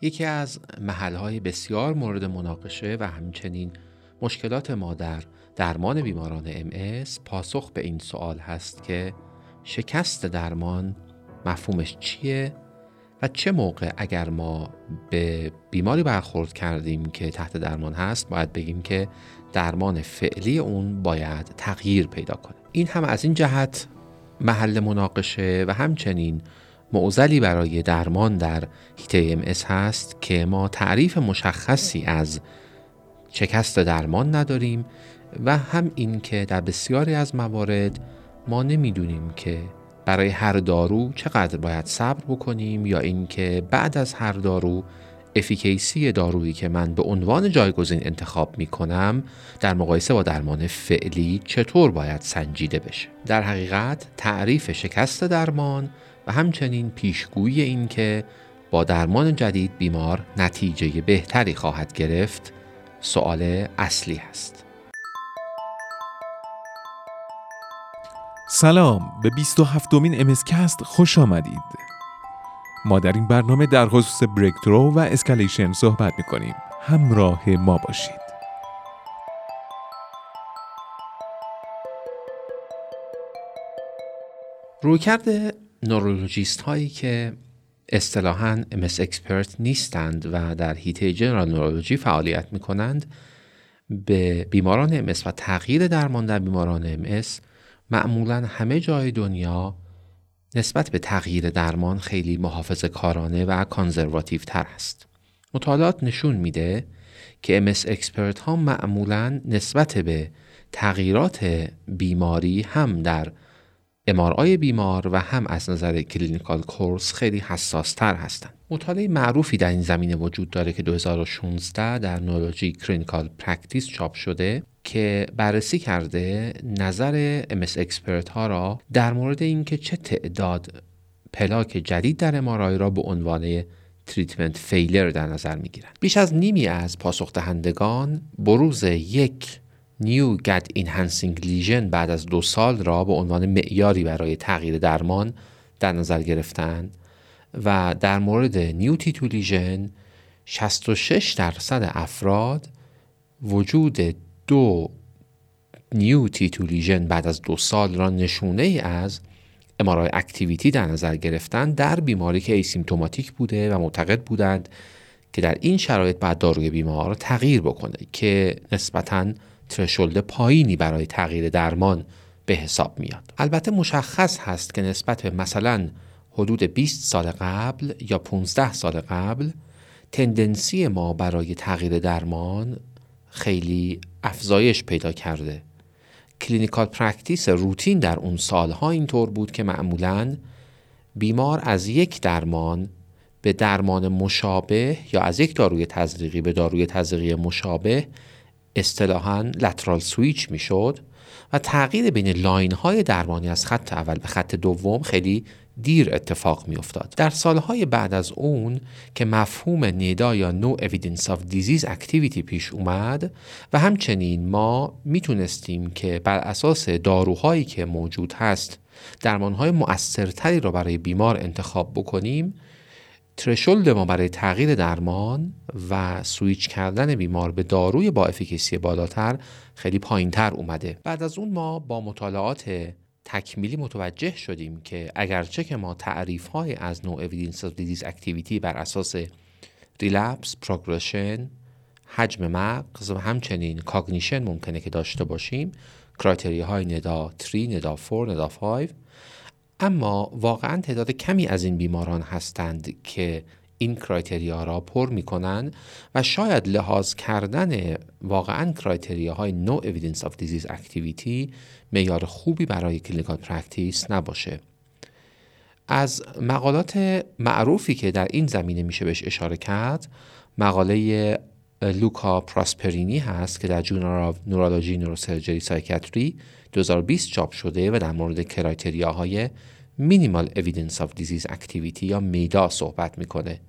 یکی از محلهای بسیار مورد مناقشه و همچنین مشکلات ما در درمان بیماران ام پاسخ به این سوال هست که شکست درمان مفهومش چیه و چه موقع اگر ما به بیماری برخورد کردیم که تحت درمان هست باید بگیم که درمان فعلی اون باید تغییر پیدا کنه. این هم از این جهت محل مناقشه و همچنین معضلی برای درمان در ام هست که ما تعریف مشخصی از شکست درمان نداریم و هم این که در بسیاری از موارد ما نمی‌دونیم که برای هر دارو چقدر باید صبر بکنیم یا اینکه بعد از هر دارو افیکیسی دارویی که من به عنوان جایگزین انتخاب می کنم در مقایسه با درمان فعلی چطور باید سنجیده بشه. در حقیقت تعریف شکست درمان و همچنین پیشگویی این که با درمان جدید بیمار نتیجه بهتری خواهد گرفت سوال اصلی است سلام به 27 دومین MS cast خوش آمدید. ما در این برنامه در خصوص breakthrough و escalation صحبت می کنیم همراه ما باشید. رویکرد نورولوژیست هایی که اصطلاحاً MS expert نیستند و در حیطه general neurology فعالیت می کنند به بیماران MS و تغییر درمان در بیماران MS معمولا همه جای دنیا نسبت به تغییر درمان خیلی محافظ کارانه و conservative تر است. مطالعات نشون میده که MS expert ها معمولا نسبت به تغییرات بیماری هم در MRI بیمار و هم از نظر clinical course خیلی حساس تر هستند. مطالعه معروفی در این زمینه وجود داره که 2016 در Neurology Clinical Practice چاپ شده که بررسی کرده نظر MS expert ها را در مورد اینکه چه تعداد پلاک جدید در MRI را به عنوان treatment failure در نظر می گیرند. بیش از نیمی از پاسخ دهندگان بروز یک new gad enhancing lesion بعد از دو سال را به عنوان معیاری برای تغییر درمان در نظر گرفتند و در مورد new T2 lesion 66 درصد افراد وجود دو new T2 lesion بعد از دو سال را نشونه ای از MRI activity در نظر گرفتن در بیماری که asymptomatic بوده و معتقد بودند که در این شرایط باید داروی بیمار تغییر بکنه که نسبتاً threshold پایینی برای تغییر درمان به حساب میاد. البته مشخص هست که نسبت به مثلا حدود 20 سال قبل یا 15 سال قبل tendency ما برای تغییر درمان خیلی افزایش پیدا کرده. clinical practice روتین در اون سالها اینطور بود که معمولا بیمار از یک درمان به درمان مشابه یا از یک داروی تزریقی به داروی تزریقی مشابه اصطلاحا lateral switch می‌شد و تغییر بین line های درمانی از خط اول به خط دوم خیلی دیر اتفاق می افتاد. در سالهای بعد از اون که مفهوم NEDA یا no evidence of disease activity پیش اومد و همچنین ما می‌تونستیم که بر اساس داروهایی که موجود هست درمانهای مؤثرتری را برای بیمار انتخاب بکنیم threshold ما برای تغییر درمان و سویچ کردن بیمار به داروی با efficacy بالاتر خیلی پایین تر اومده. بعد از اون ما با مطالعات تکمیلی متوجه شدیم که اگرچه که ما تعریف های از no evidence of disease activity بر اساس relapse، progression، حجم مغز و همچنین cognition ممکنه که داشته باشیم criteria های NEDA 3, NEDA 4, NEDA 5 اما واقعا تعداد کمی از این بیماران هستند که این criteria را پر می کنند و شاید لحاظ کردن واقعا criteria های no evidence of disease activity خوبی برای clinical practice نباشه. از مقالات معروفی که در این زمینه میشه بهش اشاره کرد مقاله لوکا پراسپرینی هست که در journal Neurology Neurosurgery Psychiatry 2020 چاپ شده و در مورد criteria های minimal evidence of disease activity یا MEDA صحبت می‌کنه.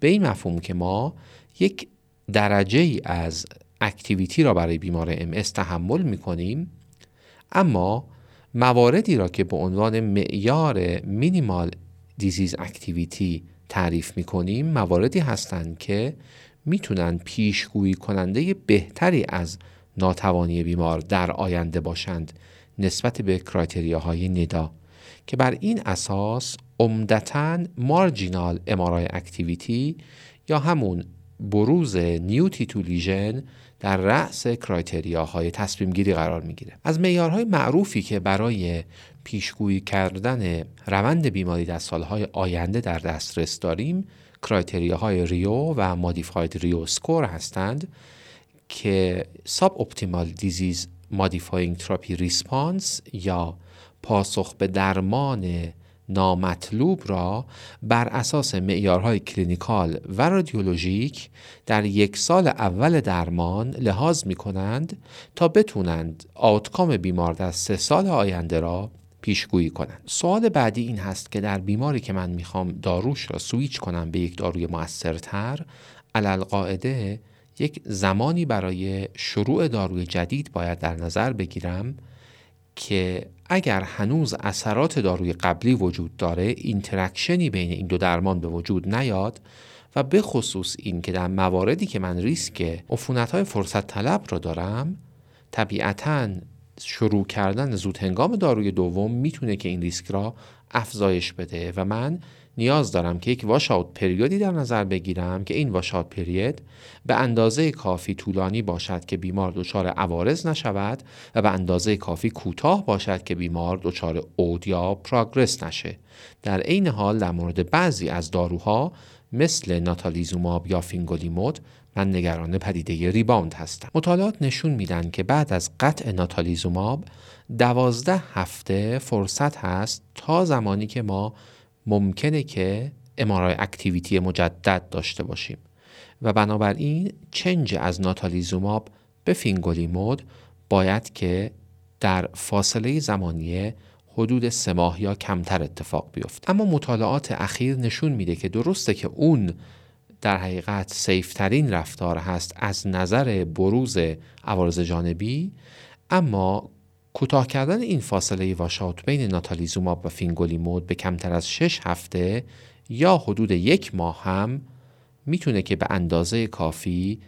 به این مفهوم که ما یک درجه ای از activity را برای بیمار ام تحمل می‌کنیم اما مواردی را که به عنوان معیار minimal disease activity تعریف می‌کنیم مواردی هستند که می‌تونن پیشگویی کننده بهتری از ناتوانی بیمار در آینده باشند نسبت به کرایتریاهای ندا که بر این اساس عمدتا مارجینال امارای اکتیویتی یا همون بروز نیو تیتولیژن در رأس کرایتریاهای تصمیم گیری قرار می‌گیره. از معیارهای معروفی که برای پیشگویی کردن روند بیماری در سالهای آینده در دسترس داریم criteria های Rio و modified Rio score هستند که suboptimal disease modifying therapy response یا پاسخ به درمان نامطلوب را بر اساس معیارهای clinical و رادیولوژیک در یک سال اول درمان لحاظ می کنند تا بتونند outcome بیمار در سه سال آینده را پیشگویی کنند. سوال بعدی این هست که در بیماری که من می‌خوام داروش را سویچ کنم به یک داروی موثرتر علی‌القاعده یک زمانی برای شروع داروی جدید باید در نظر بگیرم که اگر هنوز اثرات داروی قبلی وجود داره interaction ی بین این دو درمان به وجود نیاد و به خصوص این که در مواردی که من ریسک عفونت های فرصت طلب را دارم طبیعتا شروع کردن زود هنگام داروی دوم می‌تونه که این ریسک را افزایش بده و من نیاز دارم که یک washout period ی در نظر بگیرم که این washout period به اندازه کافی طولانی باشد که بیمار دچار عوارض نشود و به اندازه کافی کوتاه باشد که بیمار دچار عود یا progress نشه. در عین حال در مورد بعضی از داروها مثل ناتالیزوماب یا فینگولیمود من نگران پدیده rebound هستم. مطالعات نشون میدن که بعد از قطع ناتالیزوماب دوازده هفته فرصت هست تا زمانی که ما ممکنه که MRI activity مجدد داشته باشیم. و بنابراین change از ناتالیزوماب به فینگولیمود باید که در فاصله زمانی حدود سه ماه یا کمتر اتفاق بیفته. اما مطالعات اخیر نشون میده که درسته که اون در حقیقت safe ترین رفتار هست از نظر بروز عوارض جانبی اما کوتاه کردن این فاصله washout بین ناتالیزوماب و فینگولیمود به کمتر از 6 هفته یا حدود یک ماه هم می‌تونه که به اندازه کافی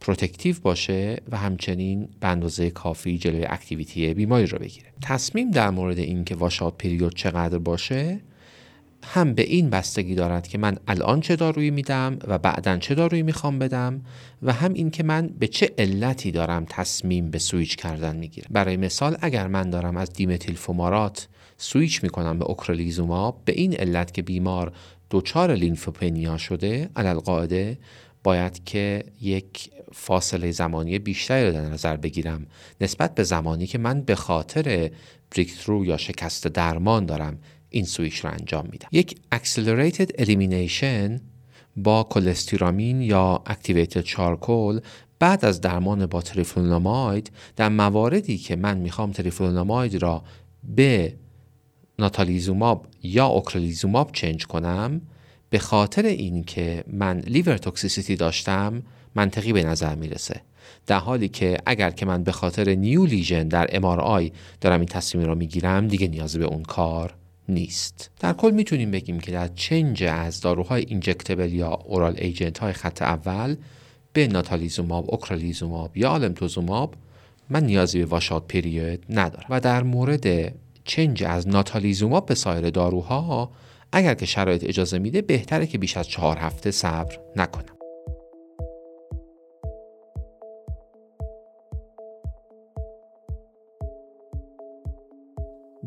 protective باشه و همچنین به اندازه کافی جلوی activity بیماری رو بگیره. تصمیم در مورد اینکه washout period چقدر باشه هم به این بستگی دارد که من الان چه دارویی میدم و بعدا چه دارویی می‌خوام بدم و هم این که من به چه علتی دارم تصمیم به سویچ کردن می‌گیرم. برای مثال اگر من دارم از دیمتیل فومارات سویچ می‌کنم به اوکرالیزوماب به این علت که بیمار دچار lymphopenia شده علی‌القاعده باید که یک فاصله زمانی بیشتری رو در نظر بگیرم. نسبت به زمانی که من به خاطر breakthrough یا شکست درمان دارم این سویچ رو انجام میدم. یک accelerated elimination با کلستیرامین یا activated charcoal بعد از درمان با تریفلونوماید در مواردی که من می‌خوام تریفلونوماید را به ناتالیزوماب یا اوکرلیزوماب change کنم به خاطر اینکه من liver toxicity داشتم منطقی به نظر می‌رسه. در حالی که اگر که من به خاطر new lesion در MRI دارم این تصمیم را می‌گیرم دیگه نیازی به اون کار نیست. در کل می‌تونیم بگیم که در change از داروهای injectable یا oral agent های خط اول به ناتالیزوماب، اوکرالیزوماب یا آلمتوزوماب من نیازی به washout period ندارم. و در مورد change از ناتالیزوماب به سایر داروها اگر که شرایط اجازه میده بهتره که بیش از چهار هفته صبر نکنم.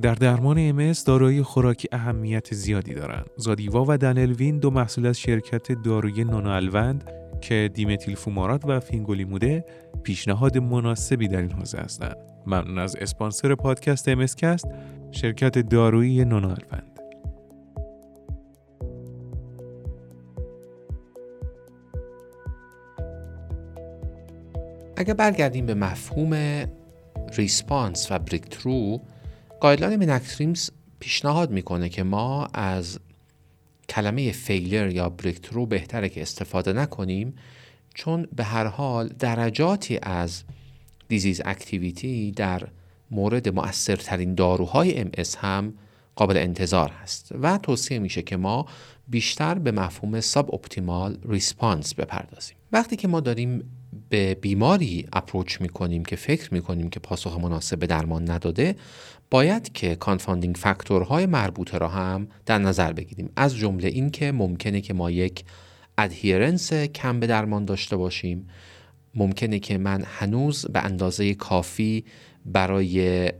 در درمان ام داروی خوراکی اهمیت زیادی دارند. زادیوا و دنلوین دو محصول از شرکت داروی نونوالوند که دیمتیل فومارات و فینگولیموده پیشنهاد مناسبی در این حوزه هستند. ممنون از اسپانسر پادکست امسکست شرکت دارویی نونوالوند. اگر برگردیم به مفهوم response و breakthrough guideline مینکتریمز پیشنهاد می‌کنه که ما از کلمه failure یا breakthrough بهتره که استفاده نکنیم چون به هر حال درجاتی از disease activity در مورد مؤثرترین داروهای MS هم قابل انتظار هست و توصیه میشه که ما بیشتر به مفهوم suboptimal response بپردازیم. وقتی که ما داریم به بیماری approach می‌کنیم که فکر می‌کنیم که پاسخ مناسب به درمان نداده باید که confounding factor های مربوطه را هم در نظر بگیریم. از جمله این که ممکنه که ما یک adherence کم به درمان داشته باشیم. ممکنه که من هنوز به اندازه کافی برای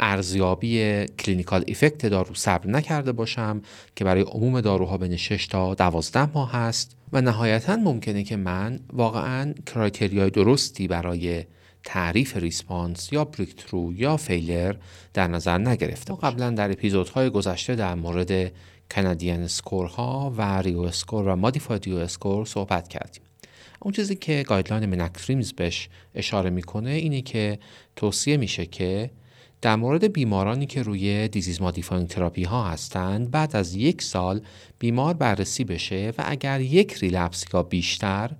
ارزیابی clinical effect دارو صبر نکرده باشم که برای عموم داروها بین 6 تا 12 ماه هست و نهایتا ممکنه که من واقعا criteria ی درستی برای تعریف response یا breakthrough یا failure در نظر نگرفته قبلا در اپیزودهای گذشته در مورد Canadian score ها و Rio score و modified Rio score صحبت کردیم. اون چیزی که guideline منکتریمز بهش اشاره می‌کنه اینه که توصیه میشه که در مورد بیمارانی که روی disease modifying therapy ها هستند بعد از یک سال بیمار بررسی بشه و اگر یک relapse یا بیشتر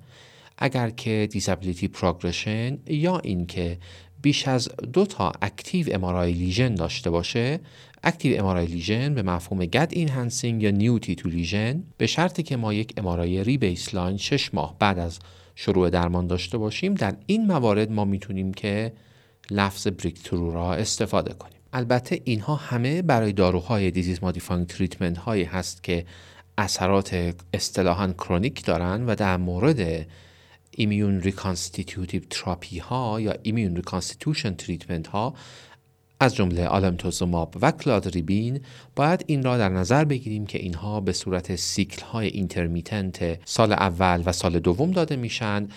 اگر که disability progression یا اینکه بیش از دو تا active MRI lesion داشته باشه active MRI lesion به مفهوم gad enhancing یا new T2 lesion به شرطی که ما یک MRI rebaseline 6 ماه بعد از شروع درمان داشته باشیم در این موارد ما می‌تونیم که لفظ breakthrough را استفاده کنیم. البته اینها همه برای داروهای disease modifying treatment هایی هست که اثرات اصطلاحا chronic دارند و در مورد immune reconstitutive therapy ها یا immune reconstitution treatment ها از جمله آلمتوزوماب و کلادریبین باید این را در نظر بگیریم که اینها به صورت سیکل های intermittent سال اول و سال دوم داده میشن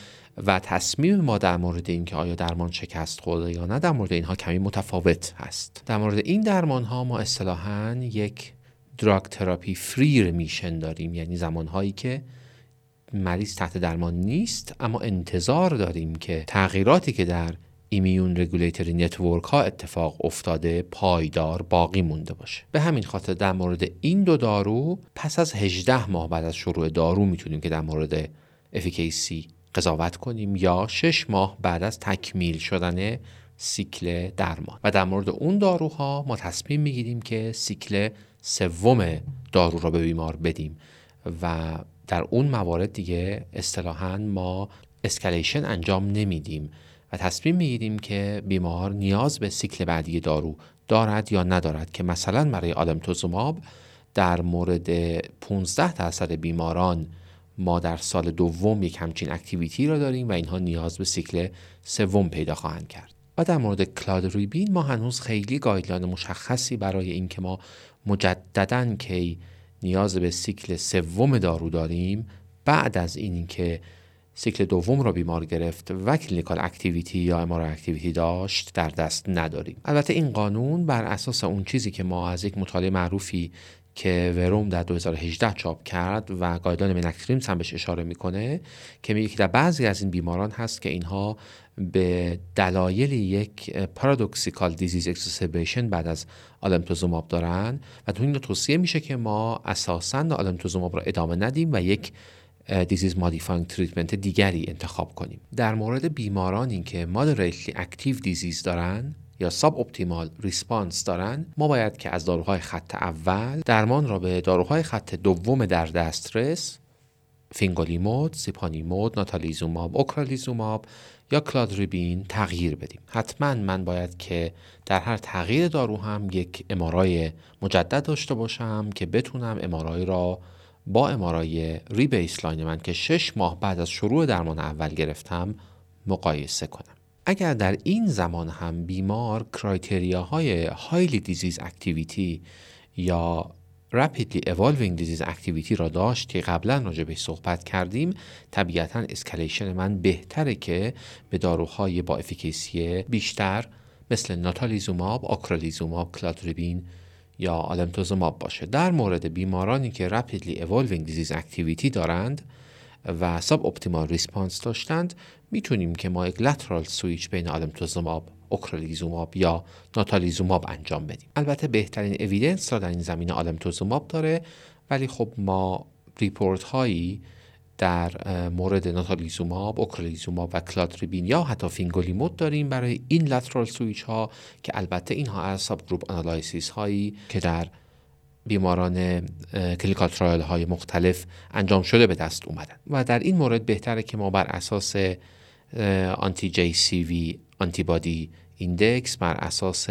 و تصمیم ما در مورد اینکه آیا درمان شکست خورده یا نه در مورد اینها کمی متفاوت هست. در مورد این درمان ها ما اصطلاحا یک drug therapy free remission داریم. یعنی زمان هایی که مریض تحت درمان نیست اما انتظار داریم که تغییراتی که در immune regulatory network ها اتفاق افتاده پایدار باقی مونده باشه. به همین خاطر در مورد این دو دارو پس از 18 ماه بعد از شروع دارو می‌تونیم که در مورد efficacy قضاوت کنیم یا 6 ماه بعد از تکمیل شدن سیکل درمان. و در مورد اون داروها ما تصمیم می‌گیریم که سیکل سوم دارو را به بیمار بدیم و در اون موارد دیگه اصطلاحا ما escalation انجام نمیدیم و تصمیم می‌گیریم که بیمار نیاز به سیکل بعدی دارو دارد یا ندارد که مثلا برای آلمتوزوماب در مورد 15 درصد بیماران ما در سال دوم یک همچین activity را داریم و اینها نیاز به سیکل سوم پیدا خواهند کرد. و در مورد کلادریبین ما هنوز خیلی guideline مشخصی برای اینکه ما مجددا کی نیاز به سیکل سوم دارو داریم بعد از اینکه سیکل دوم را بیمار گرفت و clinical activity یا MRI activity داشت در دست نداریم. البته این قانون بر اساس اون چیزی که ما از یک مطالعه معروفی که وروم در 2018 چاپ کرد و guideline MENACTRIMS هم بهش اشاره می‌کنه که میگه که در بعضی از این بیماران هست که اینها به دلایل یک paradoxical disease exacerbation بعد از آلمتوزوماب دارن و تو این توصیه میشه که ما اساسا آلمتوزوماب را ادامه ندیم و یک disease modifying treatment دیگری انتخاب کنیم. در مورد بیمارانی که moderately active disease دارن یا suboptimal response دارن ما باید که از داروهای خط اول درمان را به داروهای خط دوم در دسترس فینگولیمود، سیپونیمود، ناتالیزوماب، اوکرالیزوماب یا کلادریبین تغییر بدیم. حتما من باید که در هر تغییر دارو هم یک امارای مجدد داشته باشم که بتونم امارای را با امارای re-baseline من که شش ماه بعد از شروع درمان اول گرفتم مقایسه کنم. اگر در این زمان هم بیمار criteria های highly disease activity یا rapidly evolving disease activity را داشت که قبلا راجع به صحبت کردیم طبیعتا escalation من بهتره که به داروهای با efficacy بیشتر مثل ناتالیزوماب، اوکرالیزوماب، کلادریبین یا آلمتوزوماب باشه. در مورد بیمارانی که rapidly evolving disease activity دارند و suboptimal response داشتند می‌تونیم که ما یک lateral switch بین آلمتوزوماب اوکرالیزوماب یا ناتالیزوماب انجام بدیم. البته بهترین evidence را در این زمینه آلمتوزوماب داره ولی خب ما report هایی در مورد ناتالیزوماب، اوکرالیزوماب و کلادریبین یا حتی فینگولیمود داریم برای این lateral switch ها که البته اینها از subgroup analysis هایی که در بیماران clinical trial های مختلف انجام شده به دست اومدن و در این مورد بهتره که ما بر اساس anti-JCV antibody index بر اساس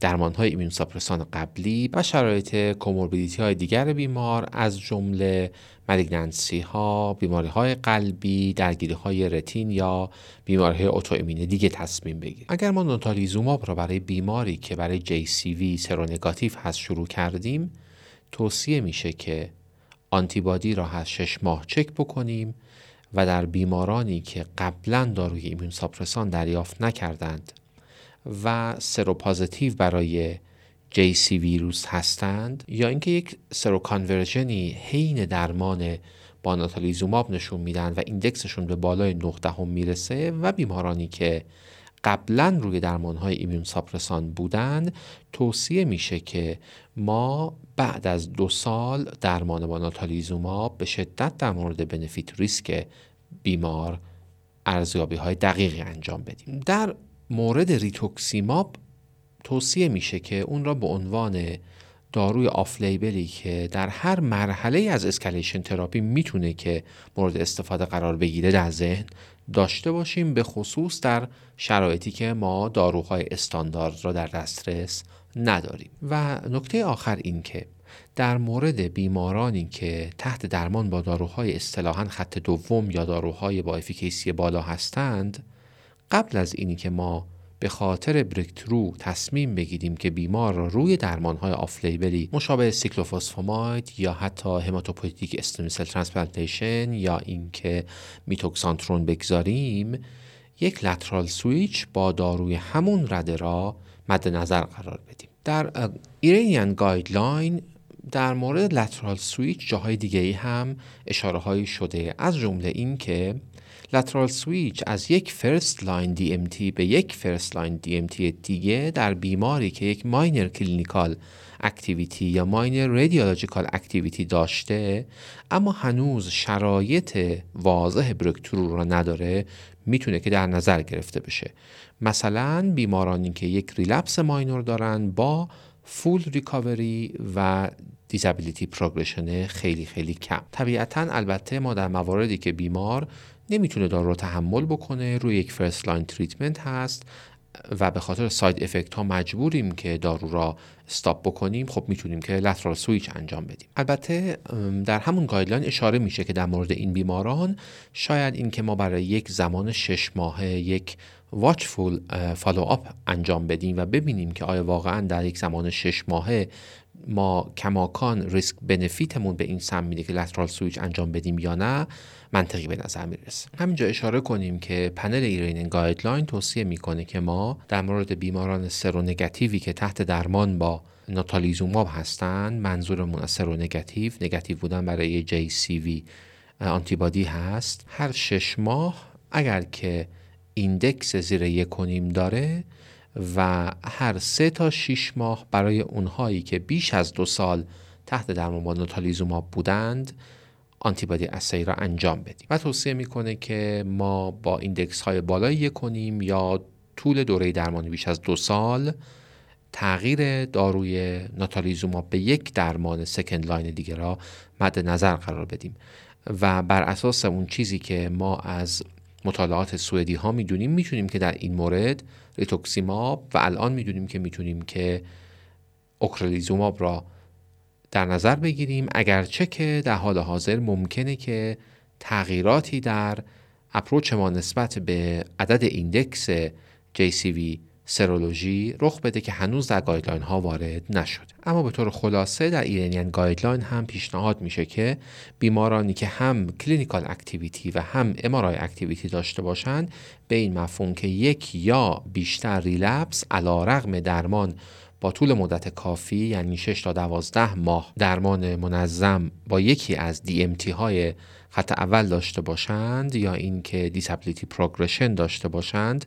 درمان های immune suppressant قبلی و شرایط comorbidity های دیگر بیمار از جمله ملیگننسی ها، بیماری های قلبی، درگیری های رتین یا بیماری های ایمین دیگه تصمیم بگیریم. اگر ما نوتالیزوماب را برای بیماری که برای JCV سرونگاتیو هست شروع کردیم، توصیه میشه که آنتیبادی را هر شش ماه چک بکنیم و در بیمارانی که قبلا داروی ایمون ساپرسان دریافت نکردند و سروپازیتیو برای JC ویروس هستند یا اینکه یک سروکانورژنی حین درمان با ناتالیزوماب نشون میدن و ایندکسشون به بالای 9 می‌رسه و بیمارانی که قبلا روی درمان های ایمیون ساپرسان بودند توصیه میشه که ما بعد از دو سال درمان با ناتالیزوماب به شدت در مورد بنفیت ریسک بیمار ارزیابی های دقیقی انجام بدیم. در مورد ریتوکسیماب توصیه میشه که اون را به عنوان داروی off-label ی که در هر مرحله از escalation therapy می‌تونه که مورد استفاده قرار بگیره در ذهن داشته باشیم به خصوص در شرایطی که ما داروهای استاندارد را در دسترس نداریم. و نکته آخر این که در مورد بیمارانی که تحت درمان با داروهای اصطلاحا خط دوم یا داروهای با efficacy بالا هستند قبل از اینی که ما به خاطر breakthrough تصمیم بگیریم که بیمار را روی درمانهای off-label ی مشابه سیکلوفوسفاماید یا حتی hematopoietic stem cell transplantation یا اینکه میتوکسانترون بگذاریم یک lateral switch با داروی همون رده را مد نظر قرار بدیم. در Iranian guideline در مورد lateral switch جاهای دیگه ای هم اشاره هایی شده از جمله این که lateral switch از یک first line DMT به یک first line DMT دیگه در بیماری که یک minor clinical activity یا minor radiological activity داشته اما هنوز شرایط واضح breakthrough را نداره می‌تونه که در نظر گرفته بشه. مثلا بیمارانی که یک relapse minor دارن با full recovery و disability progression خیلی خیلی کم. طبیعتا البته ما در مواردی که بیمار نمی‌تونه دارو رو تحمل بکنه روی یک first line treatment هست و به خاطر side effect ها مجبوریم که دارو را stop بکنیم. خب می‌تونیم که lateral switch انجام بدیم. البته در همون guideline اشاره میشه که در مورد این بیماران شاید این که ما برای یک زمان شش ماهه یک watchful follow-up انجام بدیم و ببینیم که آیا واقعا در یک زمان شش ماهه ما کماکان risk benefit مون به این سمت میره که lateral switch انجام بدیم یا نه. منطقی به نظر می‌رسه. همینجا اشاره کنیم که پنل Iranian guideline توصیه می‌کنه که ما در مورد بیماران seronegative ی که تحت درمان با ناتالیزوماب هستند منظورمون از seronegative negative بودن برای JCV antibody هست. هر شش ماه اگر که index زیر یک و نیم داره و هر سه تا شیش ماه برای اونهایی که بیش از دو سال تحت درمان با ناتالیزوماب بودند antibody assay را انجام بدیم. و توصیه می‌کنه که ما با index های بالای یک و نیم یا طول دوره درمانی بیش از دو سال تغییر داروی ناتالیزوماب به یک درمان second line دیگه را مد نظر قرار بدیم. و بر اساس اون چیزی که ما از مطالعات سوئدی ها می‌دونیم می‌تونیم که در این مورد ریتوکسیماب و الان می‌دونیم که می‌تونیم که اوکرلیزوماب را در نظر بگیریم اگرچه که در حال حاضر ممکنه که تغییراتی در approach ما نسبت به عدد index JCV serology رخ بده که هنوز در guideline ها وارد نشد اما به طور خلاصه در Iranian guideline هم پیشنهاد میشه که بیمارانی که هم clinical activity و هم MRI activity داشته باشند به این مفهوم که یک یا بیشتر relapse علی‌رغم درمان با طول مدت کافی یعنی 6 تا 12 ماه درمان منظم با یکی از DMT های خط اول داشته باشند یا اینکه disability progression داشته باشند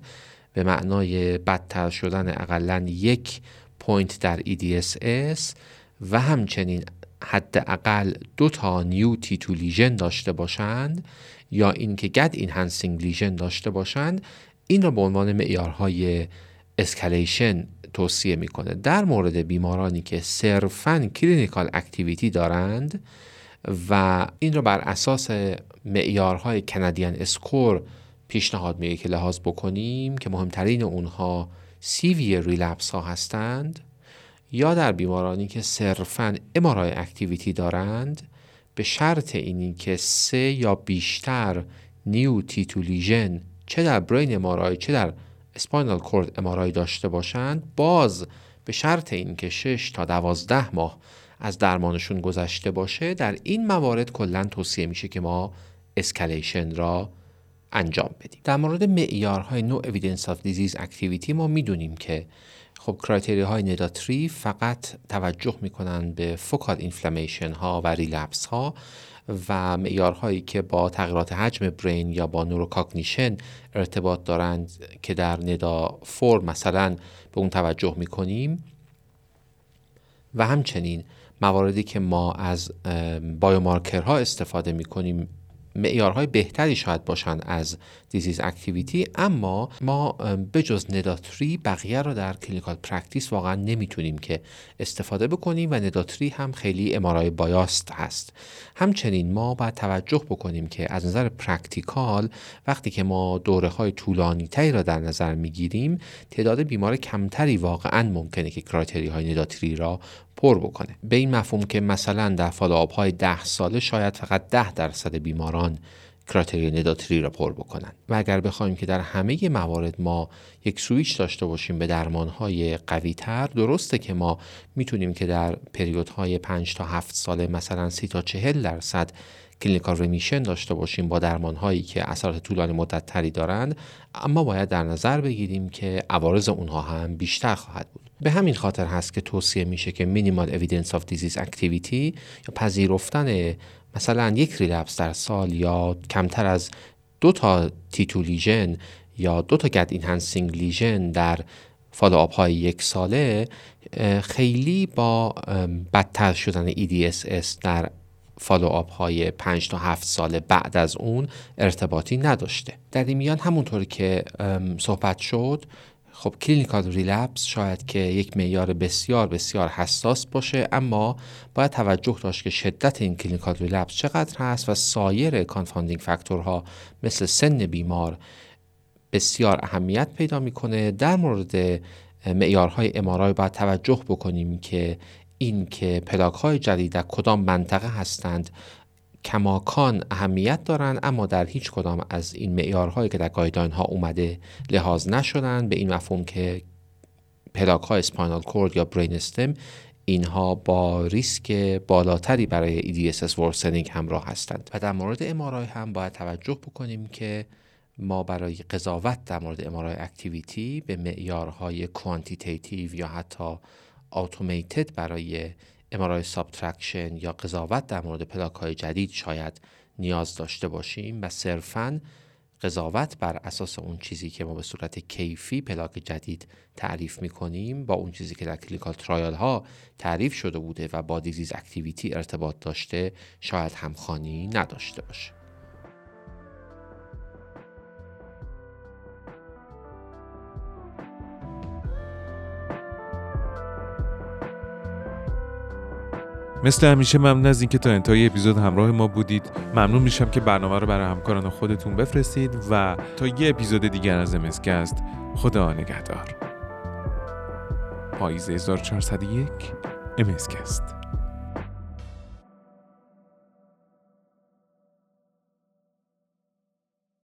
به معنای بدتر شدن اقلا یک point در EDSS و همچنین حداقل دو تا new T2 lesion داشته باشند یا اینکه Gad enhancing lesion داشته باشند این را به عنوان معیارهای escalation توصیه می‌کنه. در مورد بیمارانی که صرفا clinical activity دارند و این رو بر اساس معیارهای Canadian score پیشنهاد میشه که لحاظ بکنیم که مهمترین اونها severe relapse ها هستند یا در بیمارانی که صرفا MRI activity دارند به شرط اینی که سه یا بیشتر new T2 lesion چه در brain MRI چه در spinal cord MRI داشته باشند باز به شرط اینکه 6 تا 12 ماه از درمانشون گذشته باشه در این موارد کلا توصیه میشه که ما escalation را انجام بدیم. در مورد معیارهای no evidence of disease activity ما می‌دونیم که خب criteria های NEDA three فقط توجه می‌کنن به focal inflammation ها و relapse ها و معیارهایی که با تغییرات حجم brain یا با neurocognition ارتباط دارند که در NEDA four مثلا به اون توجه می‌کنیم. و همچنین مواردی که ما از biomarker ها استفاده می‌کنیم معیارهای بهتری شاید باشن از disease activity اما ما بجز NEDA three بقیه رو در clinical practice واقعا نمی‌تونیم که استفاده بکنیم و NEDA three هم خیلی MRI biased هست. همچنین ما باید توجه بکنیم که از نظر practical وقتی که ما دوره های طولانی تری را در نظر می‌گیریم تعداد بیمار کمتری واقعا ممکنه که criteria های NEDA three را پر بکنه. به این مفهوم که مثلا در follow-up های ده ساله شاید فقط ده درصد بیماران criteria NEDA three را پر بکنن. و اگر بخوایم که در همه موارد ما یک سویچ داشته باشیم به درمان های قوی تر درسته که ما می‌تونیم که در period های 5 تا 7 ساله مثلا 30 تا 40 درصد clinical remission داشته باشیم با درمان هایی که اثرات طولانی مدت تری دارند اما باید در نظر بگیریم که عوارض اونها هم بیشتر خواهد بود. به همین خاطر هست که توصیه میشه که minimal evidence of disease activity یا پذیرفتن مثلا یک relapse در سال یا کمتر از دو تا T2 lesion یا دو تا Gad enhancing lesion در follow-up های یک ساله خیلی با بدتر شدن EDSS در follow-up های 5 تا 7 ساله بعد از اون ارتباطی نداشته. در این میان همونطور که صحبت شد خب clinical relapse شاید که یک معیار بسیار بسیار حساس باشه اما باید توجه داشت که شدت این clinical relapse چقدر هست و سایر confounding factor ها مثل سن بیمار بسیار اهمیت پیدا می‌کنه. در مورد معیارهای MRI باید توجه بکنیم که این که پلاک های جدید در کدام منطقه هستند کماکان اهمیت دارند اما در هیچ کدام از این معیارهایی که در guideline ها اومده لحاظ نشدن به این مفهوم که پلاک های spinal cord یا brain stem اینها با ریسک بالاتری برای EDSS worsening همراه هستند. و در مورد MRI هم باید توجه بکنیم که ما برای قضاوت در مورد MRI activity به معیارهای quantitative یا حتی automated برای MRI subtraction یا قضاوت در مورد پلاک های جدید شاید نیاز داشته باشیم و صرفاً قضاوت بر اساس اون چیزی که ما به صورت کیفی پلاک جدید تعریف می کنیم با اون چیزی که در clinical trial ها تعریف شده بوده و با disease activity ارتباط داشته شاید همخانی نداشته باشه. مثل همیشه ممنون از اینکه تا انتهای اپیزود همراه ما بودید. ممنون میشم که برنامه رو برای همکاران خودتون بفرستید و تا یه اپیزود دیگر از امسکست خدا نگهدار. پاییز 1401 امسکست.